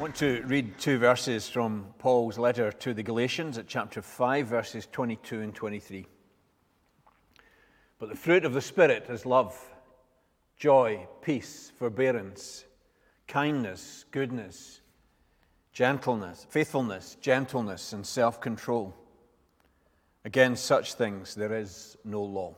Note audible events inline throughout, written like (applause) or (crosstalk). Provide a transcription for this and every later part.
I want to read two verses from Paul's letter to the Galatians at chapter 5, verses 22 and 23. But the fruit of the Spirit is love, joy, peace, forbearance, kindness, goodness, gentleness, faithfulness, gentleness, and self control. Against such things there is no law.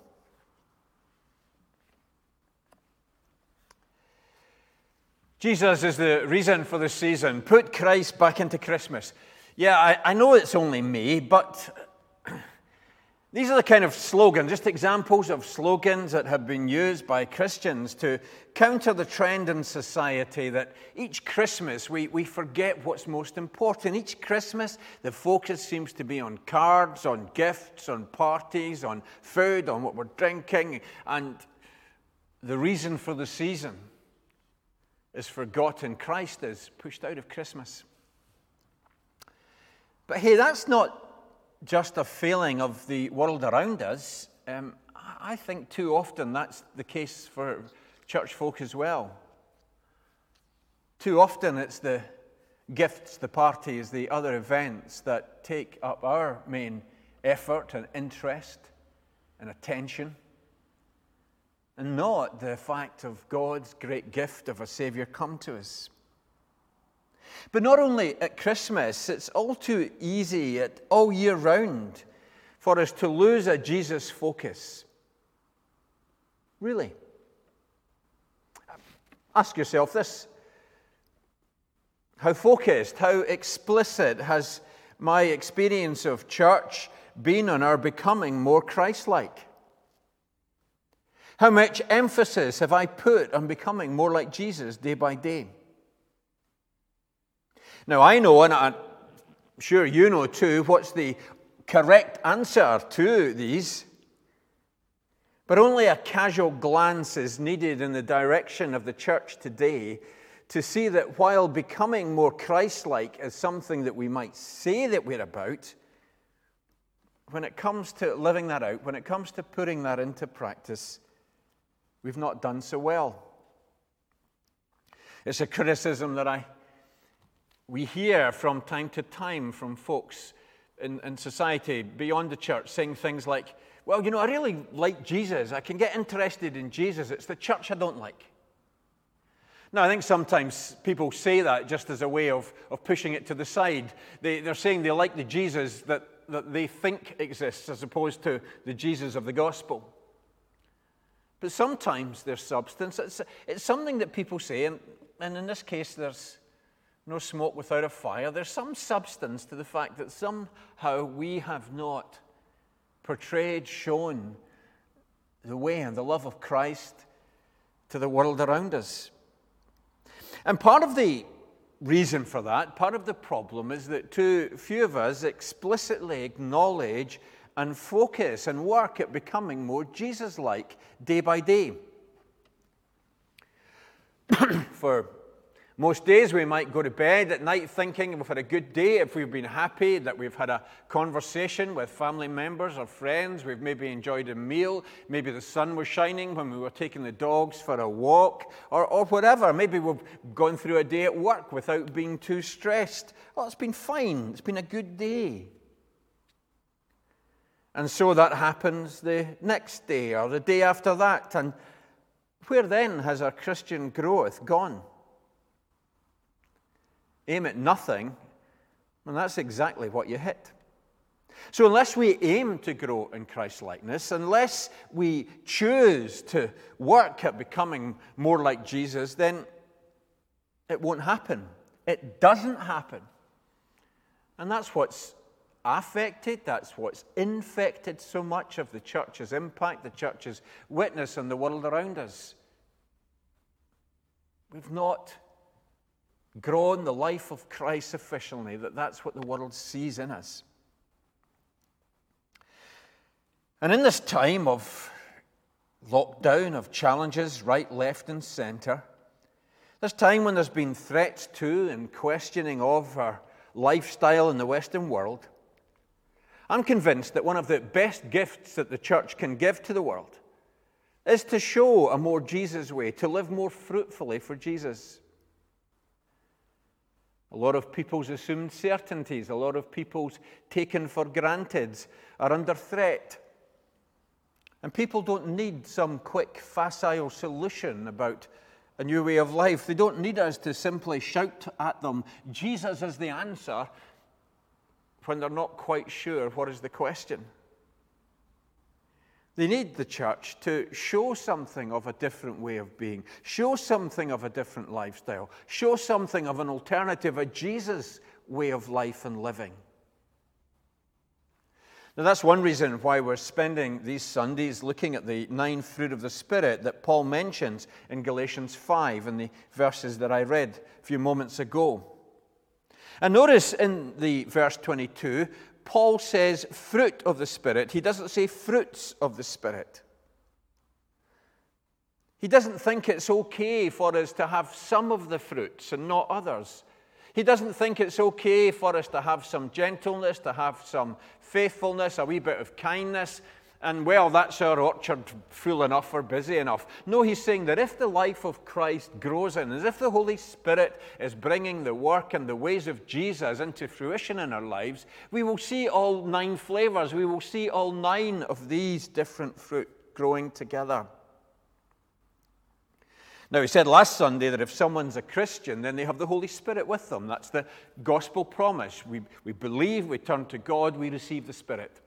Jesus is the reason for the season. Put Christ back into Christmas. Yeah, I, I know it's only me, but (clears throat) these are the kind of slogans, just examples of slogans that have been used by Christians to counter the trend in society that each Christmas we, we forget what's most important. Each Christmas, the focus seems to be on cards, on gifts, on parties, on food, on what we're drinking, and the reason for the season is forgotten. Christ is pushed out of Christmas. But hey, that's not just a failing of the world around us. Um, I think too often that's the case for church folk as well. Too often it's the gifts, the parties, the other events that take up our main effort and interest and attention and not the fact of God's great gift of a Savior come to us. But not only at Christmas, it's all too easy at all year round for us to lose a Jesus focus. Really. Ask yourself this How focused, how explicit has my experience of church been on our becoming more Christ like? How much emphasis have I put on becoming more like Jesus day by day? Now, I know, and I'm sure you know too, what's the correct answer to these. But only a casual glance is needed in the direction of the church today to see that while becoming more Christ like is something that we might say that we're about, when it comes to living that out, when it comes to putting that into practice, we've not done so well. It's a criticism that I, we hear from time to time from folks in, in society beyond the church saying things like, Well, you know, I really like Jesus. I can get interested in Jesus. It's the church I don't like. Now, I think sometimes people say that just as a way of, of pushing it to the side. They, they're saying they like the Jesus that, that they think exists as opposed to the Jesus of the gospel. But sometimes there's substance. It's, it's something that people say, and, and in this case, there's no smoke without a fire. There's some substance to the fact that somehow we have not portrayed, shown the way and the love of Christ to the world around us. And part of the reason for that, part of the problem, is that too few of us explicitly acknowledge and focus and work at becoming more Jesus like day by day. (coughs) For most days, we might go to bed at night thinking we've had a good day, if we've been happy, that we've had a conversation with family members or friends, we've maybe enjoyed a meal, maybe the sun was shining when we were taking the dogs for a walk, or, or whatever. Maybe we've gone through a day at work without being too stressed. Oh, it's been fine, it's been a good day. And so that happens the next day or the day after that. And where then has our Christian growth gone? Aim at nothing, and that's exactly what you hit. So, unless we aim to grow in Christ likeness, unless we choose to work at becoming more like Jesus, then it won't happen. It doesn't happen. And that's what's affected, that's what's infected so much of the church's impact, the church's witness in the world around us. We've not grown the life of Christ sufficiently that that's what the world sees in us. And in this time of lockdown, of challenges right, left, and center, this time when there's been threats to and questioning of our lifestyle in the Western world, I'm convinced that one of the best gifts that the church can give to the world is to show a more Jesus way, to live more fruitfully for Jesus. A lot of people's assumed certainties, a lot of people's taken for granted are under threat. And people don't need some quick, facile solution about a new way of life. They don't need us to simply shout at them, Jesus is the answer, when they're not quite sure what is the question. They need the church to show something of a different way of being, show something of a different lifestyle, show something of an alternative, a Jesus way of life and living. Now, that's one reason why we're spending these Sundays looking at the nine fruit of the Spirit that Paul mentions in Galatians 5 in the verses that I read a few moments ago. And notice in the verse 22, Paul says fruit of the Spirit. He doesn't say fruits of the Spirit. He doesn't think it's okay for us to have some of the fruits and not others. He doesn't think it's okay for us to have some gentleness, to have some faithfulness, a wee bit of kindness, and well, that's our orchard full enough or busy enough. No, he's saying that if the life of Christ grows in, as if the Holy Spirit is bringing the work and the ways of Jesus into fruition in our lives, we will see all nine flavors. We will see all nine of these different fruit growing together. Now, we said last Sunday that if someone's a Christian, then they have the Holy Spirit with them. That's the gospel promise. We, we believe, we turn to God, we receive the Spirit.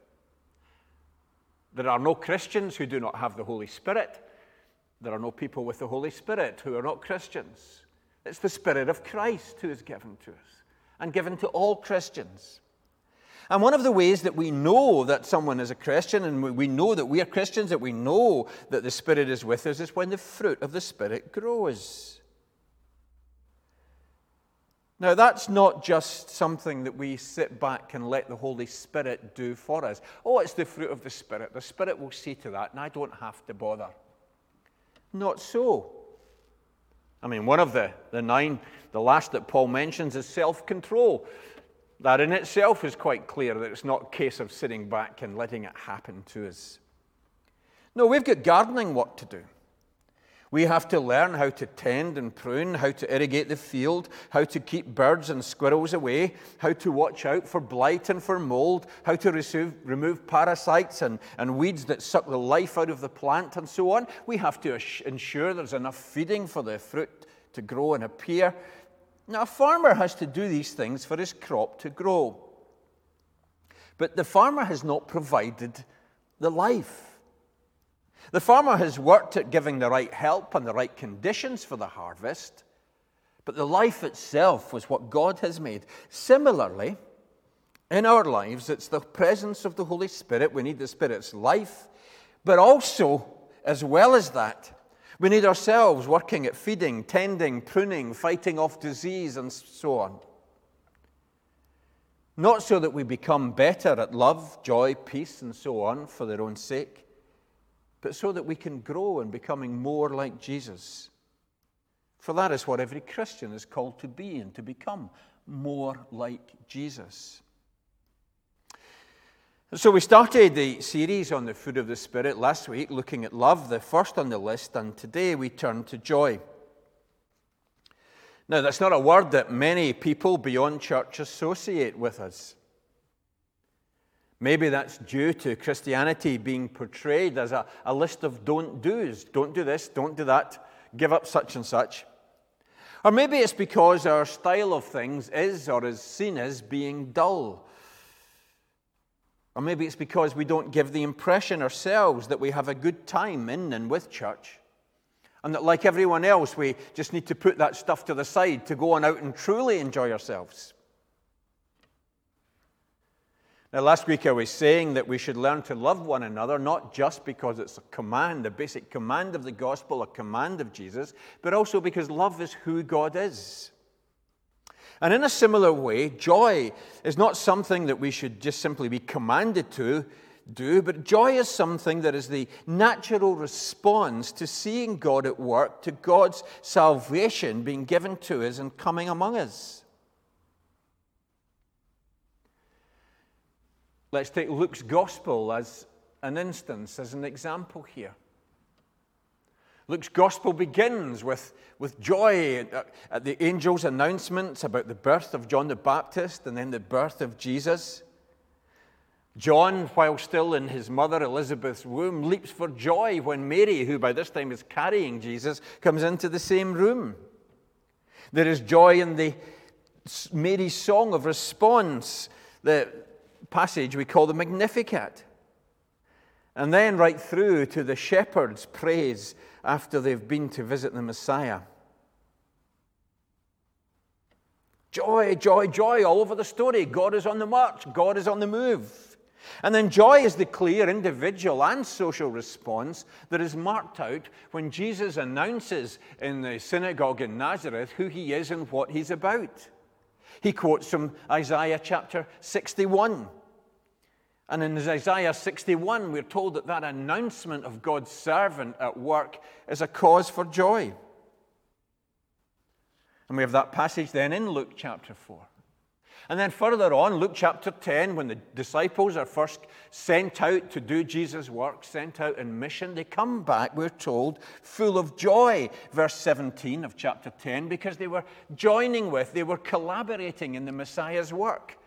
There are no Christians who do not have the Holy Spirit. There are no people with the Holy Spirit who are not Christians. It's the Spirit of Christ who is given to us and given to all Christians. And one of the ways that we know that someone is a Christian and we know that we are Christians, that we know that the Spirit is with us, is when the fruit of the Spirit grows. Now, that's not just something that we sit back and let the Holy Spirit do for us. Oh, it's the fruit of the Spirit. The Spirit will see to that, and I don't have to bother. Not so. I mean, one of the, the nine, the last that Paul mentions is self control. That in itself is quite clear that it's not a case of sitting back and letting it happen to us. No, we've got gardening work to do. We have to learn how to tend and prune, how to irrigate the field, how to keep birds and squirrels away, how to watch out for blight and for mold, how to receive, remove parasites and, and weeds that suck the life out of the plant, and so on. We have to ensure there's enough feeding for the fruit to grow and appear. Now, a farmer has to do these things for his crop to grow. But the farmer has not provided the life. The farmer has worked at giving the right help and the right conditions for the harvest, but the life itself was what God has made. Similarly, in our lives, it's the presence of the Holy Spirit. We need the Spirit's life, but also, as well as that, we need ourselves working at feeding, tending, pruning, fighting off disease, and so on. Not so that we become better at love, joy, peace, and so on for their own sake, but so that we can grow in becoming more like Jesus. For that is what every Christian is called to be and to become more like Jesus. So, we started the series on the fruit of the Spirit last week, looking at love, the first on the list, and today we turn to joy. Now, that's not a word that many people beyond church associate with us. Maybe that's due to Christianity being portrayed as a, a list of don't do's. Don't do this, don't do that, give up such and such. Or maybe it's because our style of things is or is seen as being dull. Or maybe it's because we don't give the impression ourselves that we have a good time in and with church. And that, like everyone else, we just need to put that stuff to the side to go on out and truly enjoy ourselves. Now, last week I was saying that we should learn to love one another, not just because it's a command, a basic command of the gospel, a command of Jesus, but also because love is who God is. And in a similar way, joy is not something that we should just simply be commanded to do, but joy is something that is the natural response to seeing God at work, to God's salvation being given to us and coming among us. Let's take Luke's gospel as an instance, as an example here. Luke's gospel begins with, with joy at, the angel's announcements about the birth of John the Baptist and then the birth of Jesus. John, while still in his mother Elizabeth's womb, leaps for joy when Mary, who by this time is carrying Jesus, comes into the same room. There is joy in the Mary's song of response, the passage we call the Magnificat. And then right through to the shepherd's praise after they've been to visit the Messiah. Joy, joy, joy all over the story. God is on the march, God is on the move. And then joy is the clear individual and social response that is marked out when Jesus announces in the synagogue in Nazareth who he is and what he's about. He quotes from Isaiah chapter 61. And in Isaiah 61, we're told that that announcement of God's servant at work is a cause for joy. And we have that passage then in Luke chapter 4. And then further on, Luke chapter 10, when the disciples are first sent out to do Jesus' work, sent out in mission, they come back, we're told, full of joy. Verse 17 of chapter 10, because they were joining with, they were collaborating in the Messiah's work.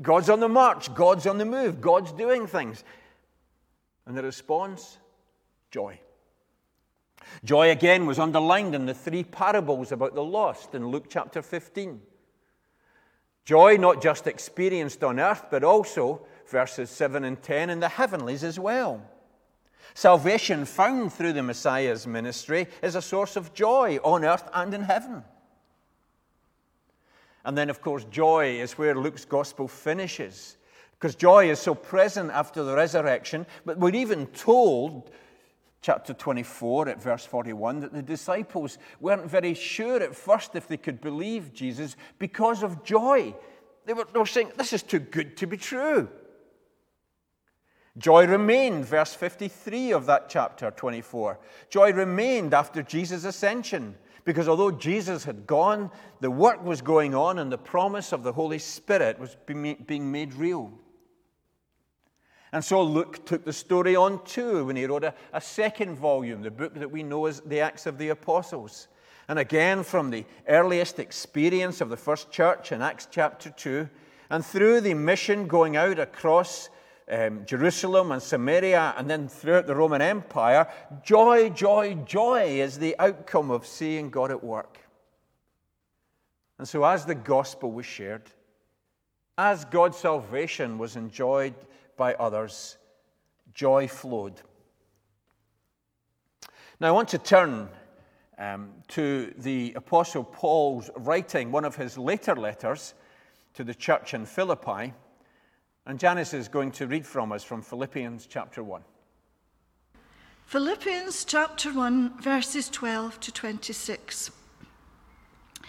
God's on the march, God's on the move, God's doing things. And the response? Joy. Joy again was underlined in the three parables about the lost in Luke chapter 15. Joy not just experienced on earth, but also, verses 7 and 10, in the heavenlies as well. Salvation found through the Messiah's ministry is a source of joy on earth and in heaven. And then, of course, joy is where Luke's gospel finishes. Because joy is so present after the resurrection, but we're even told chapter 24 at verse 41 that the disciples weren't very sure at first if they could believe Jesus because of joy. They were, they were saying, This is too good to be true. Joy remained, verse 53 of that chapter 24. Joy remained after Jesus' ascension because although Jesus had gone, the work was going on and the promise of the Holy Spirit was being made real. And so Luke took the story on too when he wrote a, a, second volume, the book that we know as the Acts of the Apostles. And again, from the earliest experience of the first church in Acts chapter 2, and through the mission going out across um, Jerusalem and Samaria and then throughout the Roman Empire, joy, joy, joy is the outcome of seeing God at work. And so, as the gospel was shared, as God's salvation was enjoyed by others, joy flowed. Now, I want to turn um, to the Apostle Paul's writing, one of his later letters to the church in Philippi. And Janice is going to read from us from Philippians chapter 1. Philippians chapter 1, verses 12 to 26.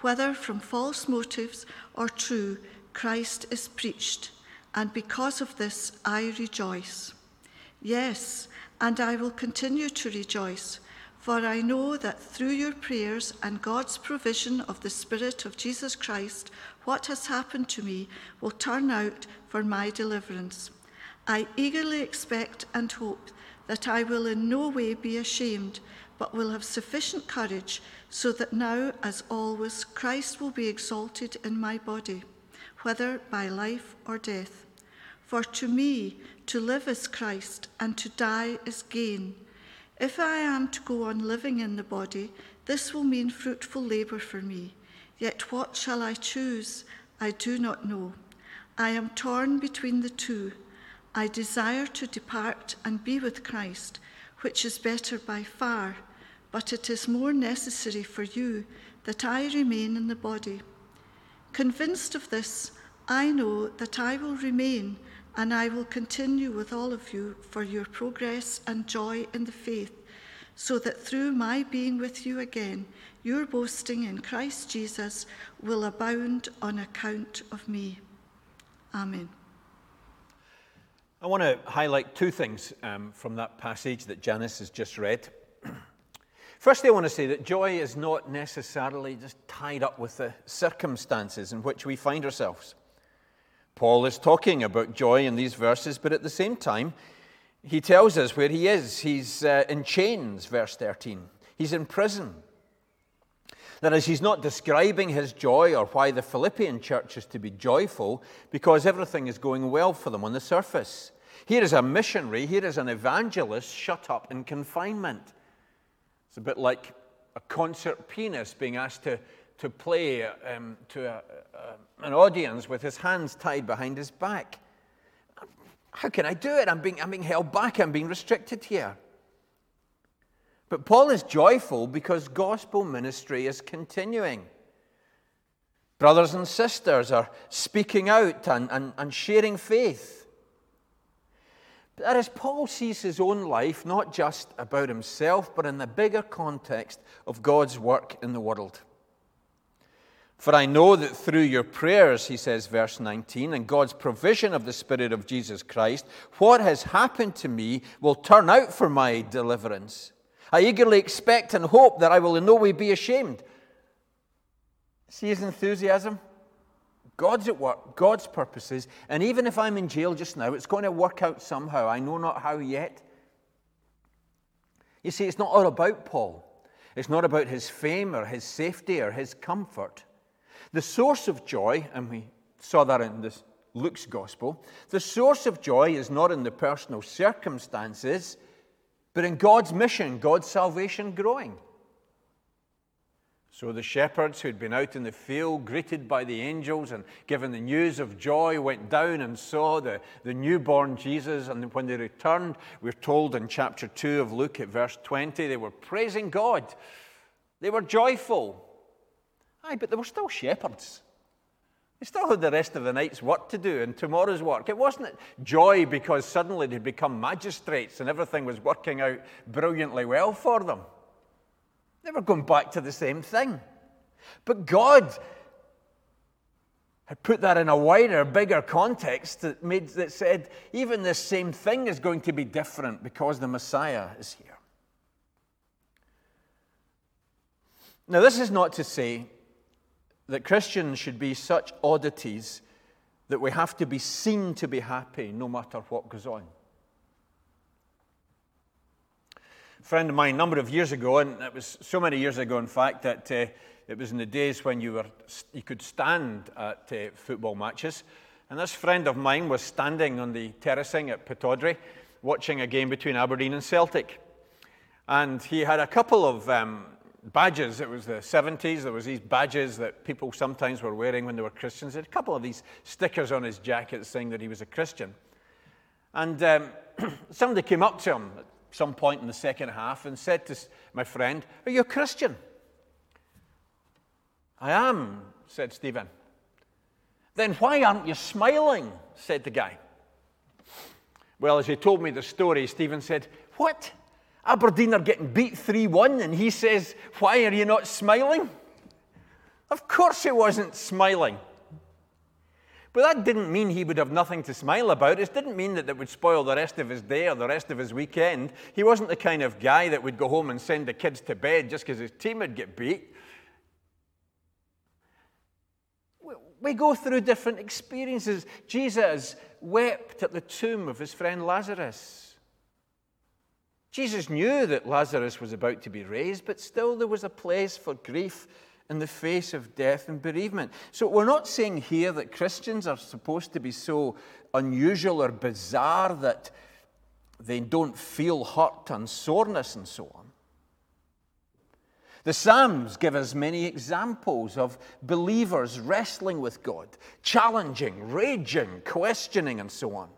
whether from false motives or true, Christ is preached, and because of this I rejoice. Yes, and I will continue to rejoice, for I know that through your prayers and God's provision of the Spirit of Jesus Christ, what has happened to me will turn out for my deliverance. I eagerly expect and hope that I will in no way be ashamed, but will have sufficient courage so that now, as always, Christ will be exalted in my body, whether by life or death. For to me, to live is Christ, and to die is gain. If I am to go on living in the body, This will mean fruitful labour for me. Yet what shall I choose? I do not know. I am torn between the two. I desire to depart and be with Christ, which is better by far, but it is more necessary for you that I remain in the body. Convinced of this, I know that I will remain and I will continue with all of you for your progress and joy in the faith, so that through my being with you again, your boasting in Christ Jesus will abound on account of me. Amen. I want to highlight two things um, from that passage that Janice has just read. Firstly, I want to say that joy is not necessarily just tied up with the circumstances in which we find ourselves. Paul is talking about joy in these verses, but at the same time, he tells us where he is. He's uh, in chains, verse 13. He's in prison. That is, he's not describing his joy or why the Philippian church is to be joyful because everything is going well for them on the surface. Here is a missionary, here is an evangelist shut up in confinement. It's a bit like a concert pianist being asked to, to play um, to a, a, an audience with his hands tied behind his back. How can I do it? I'm being, I'm being held back, I'm being restricted here. But Paul is joyful because gospel ministry is continuing. Brothers and sisters are speaking out and, and, and sharing faith. But that is, Paul sees his own life not just about himself, but in the bigger context of God's work in the world. For I know that through your prayers, he says, verse 19, and God's provision of the Spirit of Jesus Christ, what has happened to me will turn out for my deliverance. I eagerly expect and hope that I will in no way be ashamed. See his enthusiasm? God's at work, God's purposes, and even if I'm in jail just now, it's going to work out somehow. I know not how yet. You see, it's not all about Paul. It's not about his fame or his safety or his comfort. The source of joy, and we saw that in this Luke's gospel, the source of joy is not in the personal circumstances, but in God's mission, God's salvation growing. So the shepherds who'd been out in the field, greeted by the angels and given the news of joy, went down and saw the, the newborn Jesus. And when they returned, we're told in chapter 2 of Luke at verse 20, they were praising God. They were joyful. Aye, but they were still shepherds. They still had the rest of the night's work to do and tomorrow's work. It wasn't joy because suddenly they'd become magistrates and everything was working out brilliantly well for them. They were going back to the same thing. But God had put that in a wider, bigger context that, made, that said even this same thing is going to be different because the Messiah is here. Now, this is not to say that Christians should be such oddities that we have to be seen to be happy no matter what goes on. A friend of mine, a number of years ago, and it was so many years ago, in fact, that uh, it was in the days when you, were, you could stand at uh, football matches. And this friend of mine was standing on the terracing at Pittodrie watching a game between Aberdeen and Celtic. And he had a couple of um, badges. It was the 70s. There was these badges that people sometimes were wearing when they were Christians. He had a couple of these stickers on his jacket saying that he was a Christian. And um, (clears throat) somebody came up to him some point in the second half and said to my friend, Are you a Christian? I am, said Stephen. Then why aren't you smiling? said the guy. Well, as he told me the story, Stephen said, What? Aberdeen are getting beat 3 1, and he says, Why are you not smiling? Of course he wasn't smiling. But that didn't mean he would have nothing to smile about. It didn't mean that it would spoil the rest of his day or the rest of his weekend. He wasn't the kind of guy that would go home and send the kids to bed just because his team would get beat. We go through different experiences. Jesus wept at the tomb of his friend Lazarus. Jesus knew that Lazarus was about to be raised, but still there was a place for grief in the face of death and bereavement. So we're not saying here that Christians are supposed to be so unusual or bizarre that they don't feel hurt and soreness and so on. The Psalms give us many examples of believers wrestling with God, challenging, raging, questioning, and so on.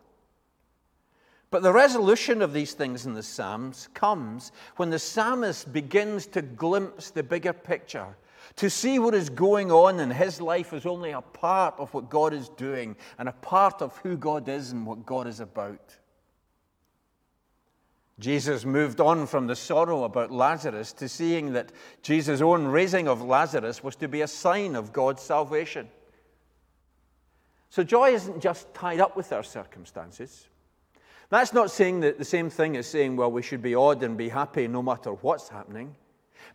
But the resolution of these things in the Psalms comes when the psalmist begins to glimpse the bigger picture, to see what is going on in his life is only a part of what God is doing and a part of who God is and what God is about. Jesus moved on from the sorrow about Lazarus to seeing that Jesus' own raising of Lazarus was to be a sign of God's salvation. So joy isn't just tied up with our circumstances. That's not saying that the same thing as saying, well, we should be odd and be happy no matter what's happening.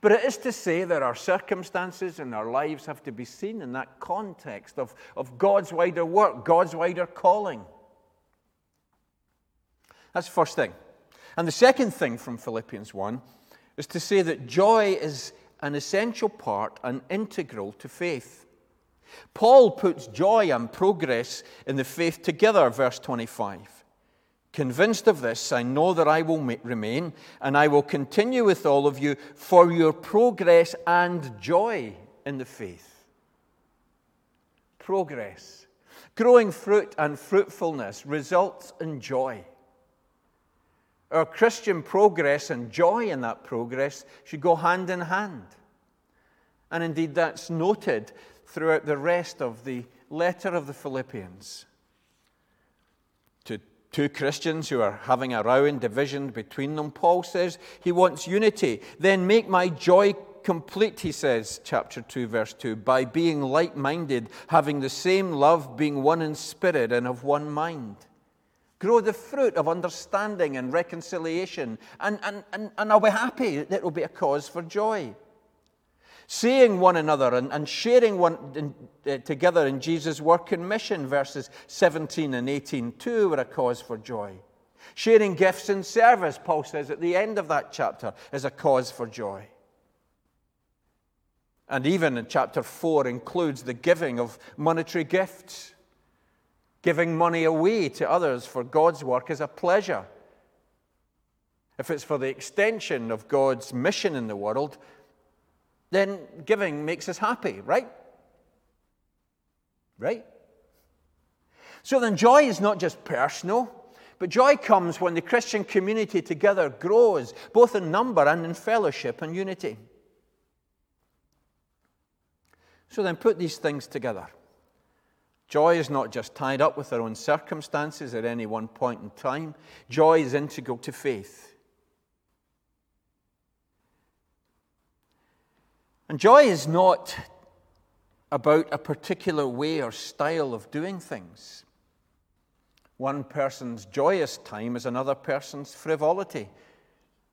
But it is to say that our circumstances and our lives have to be seen in that context of, of God's wider work, God's wider calling. That's the first thing. And the second thing from Philippians 1 is to say that joy is an essential part and integral to faith. Paul puts joy and progress in the faith together, verse 25. Convinced of this, I know that I will remain and I will continue with all of you for your progress and joy in the faith. Progress. Growing fruit and fruitfulness results in joy. Our Christian progress and joy in that progress should go hand in hand. And indeed, that's noted throughout the rest of the letter of the Philippians two Christians who are having a row and division between them. Paul says he wants unity. Then make my joy complete, he says, chapter 2, verse 2, by being like minded, having the same love, being one in spirit and of one mind. Grow the fruit of understanding and reconciliation, and, and, and, and I'll be happy. It will be a cause for joy seeing one another and, and sharing one in, uh, together in Jesus' work and mission, verses 17 and 18, too, were a cause for joy. Sharing gifts and service, Paul says at the end of that chapter, is a cause for joy. And even in chapter 4 includes the giving of monetary gifts. Giving money away to others for God's work is a pleasure. If it's for the extension of God's mission in the world, then giving makes us happy, right? Right? So then, joy is not just personal, but joy comes when the Christian community together grows, both in number and in fellowship and unity. So then, put these things together. Joy is not just tied up with our own circumstances at any one point in time, joy is integral to faith. And joy is not about a particular way or style of doing things. One person's joyous time is another person's frivolity.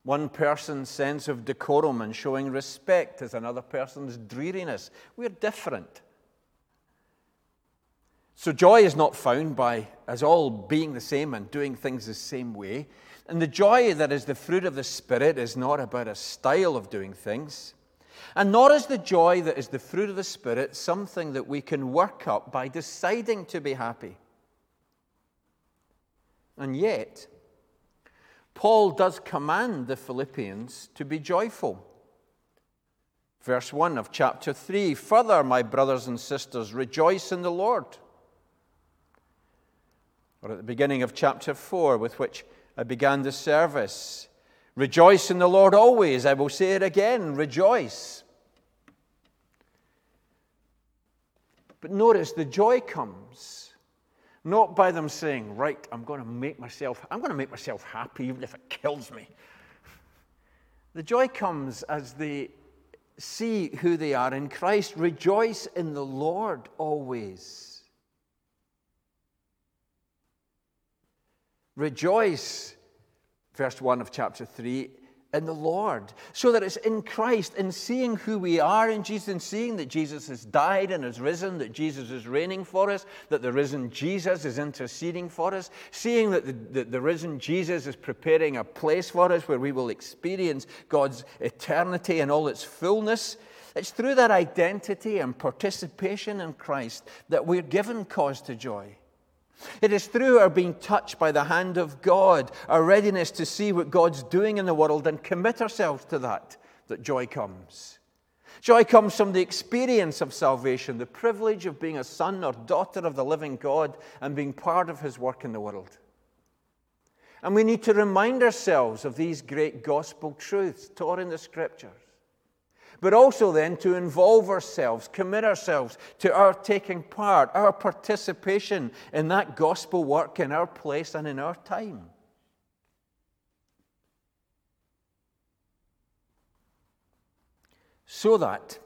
One person's sense of decorum and showing respect is another person's dreariness. We're different. So, joy is not found by us all being the same and doing things the same way. And the joy that is the fruit of the Spirit is not about a style of doing things. And nor is the joy that is the fruit of the Spirit something that we can work up by deciding to be happy. And yet, Paul does command the Philippians to be joyful. Verse 1 of chapter 3 Further, my brothers and sisters, rejoice in the Lord. Or at the beginning of chapter 4, with which I began the service, Rejoice in the Lord always. I will say it again rejoice. But notice the joy comes not by them saying, Right, I'm going to make myself, I'm going to make myself happy even if it kills me. The joy comes as they see who they are in Christ. Rejoice in the Lord always. Rejoice verse 1 of chapter 3, in the Lord. So that it's in Christ, in seeing who we are in Jesus, in seeing that Jesus has died and has risen, that Jesus is reigning for us, that the risen Jesus is interceding for us, seeing that the, the, the risen Jesus is preparing a place for us where we will experience God's eternity and all its fullness. It's through that identity and participation in Christ that we're given cause to joy. It is through our being touched by the hand of God, our readiness to see what God's doing in the world and commit ourselves to that, that joy comes. Joy comes from the experience of salvation, the privilege of being a son or daughter of the living God and being part of his work in the world. And we need to remind ourselves of these great gospel truths taught in the scriptures. But also then to involve ourselves, commit ourselves to our taking part, our participation in that gospel work in our place and in our time. So that,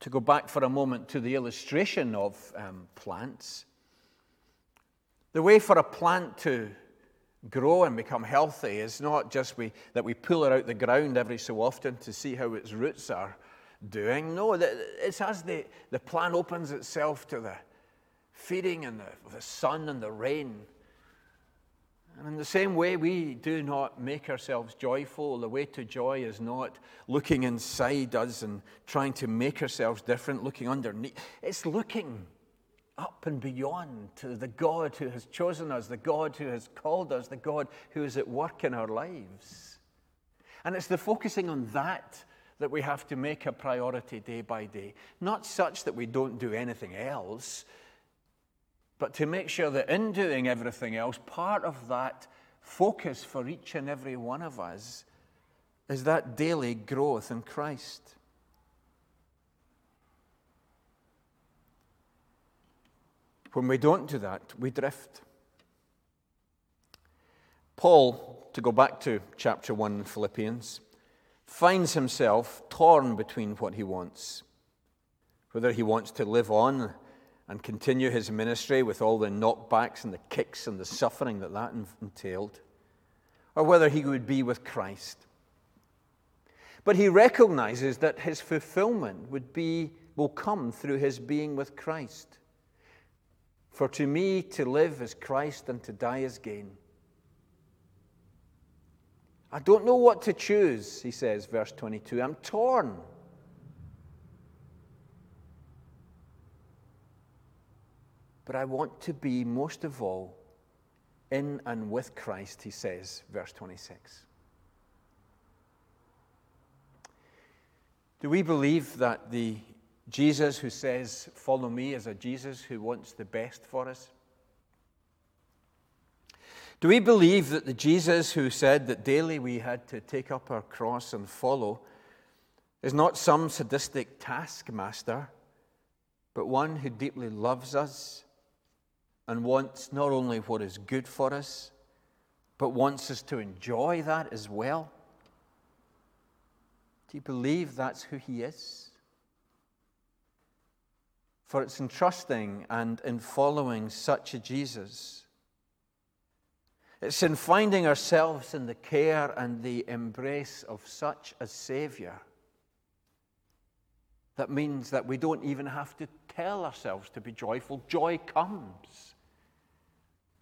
to go back for a moment to the illustration of um, plants, the way for a plant to grow and become healthy is not just we, that we pull it out the ground every so often to see how its roots are doing. No, it's as the, the plant opens itself to the feeding and the, the sun and the rain. And in the same way, we do not make ourselves joyful. The way to joy is not looking inside us and trying to make ourselves different, looking underneath. It's looking up and beyond to the God who has chosen us, the God who has called us, the God who is at work in our lives. And it's the focusing on that that we have to make a priority day by day. Not such that we don't do anything else, but to make sure that in doing everything else, part of that focus for each and every one of us is that daily growth in Christ. When we don't do that, we drift. Paul, to go back to chapter 1 in Philippians, finds himself torn between what he wants. Whether he wants to live on and continue his ministry with all the knockbacks and the kicks and the suffering that that entailed, or whether he would be with Christ. But he recognizes that his fulfillment would be, will come through his being with Christ. For to me, to live is Christ and to die is gain. I don't know what to choose, he says, verse 22. I'm torn. But I want to be, most of all, in and with Christ, he says, verse 26. Do we believe that the Jesus who says, Follow me, is a Jesus who wants the best for us? Do we believe that the Jesus who said that daily we had to take up our cross and follow is not some sadistic taskmaster, but one who deeply loves us and wants not only what is good for us, but wants us to enjoy that as well? Do you believe that's who he is? For it's in trusting and in following such a Jesus. It's in finding ourselves in the care and the embrace of such a Savior that means that we don't even have to tell ourselves to be joyful. Joy comes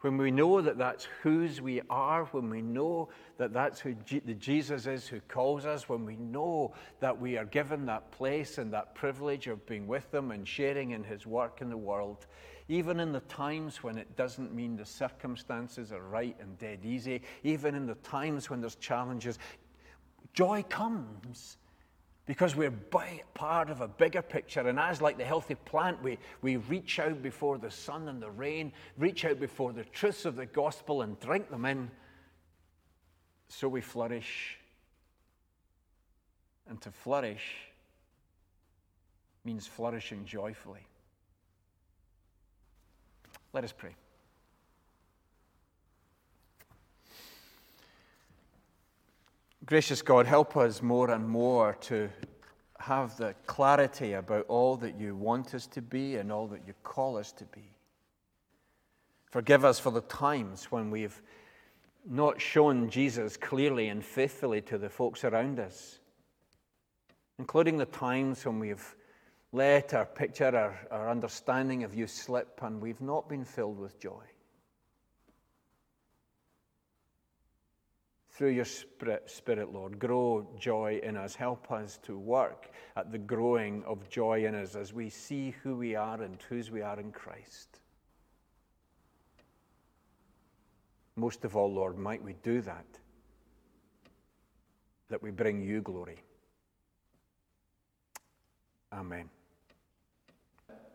when we know that that's whose we are, when we know that that's who G- the Jesus is who calls us, when we know that we are given that place and that privilege of being with Him and sharing in His work in the world, even in the times when it doesn't mean the circumstances are right and dead easy, even in the times when there's challenges, joy comes because we're part of a bigger picture. And as like the healthy plant, we, we reach out before the sun and the rain, reach out before the truths of the gospel and drink them in. So we flourish. And to flourish means flourishing joyfully. Let us pray. Gracious God, help us more and more to have the clarity about all that you want us to be and all that you call us to be. Forgive us for the times when we've not shown Jesus clearly and faithfully to the folks around us, including the times when we've let our picture, our, our understanding of you slip, and we've not been filled with joy. Through your spirit, spirit, Lord. Grow joy in us. Help us to work at the growing of joy in us as we see who we are and whose we are in Christ. Most of all, Lord, might we do that, that we bring you glory. Amen.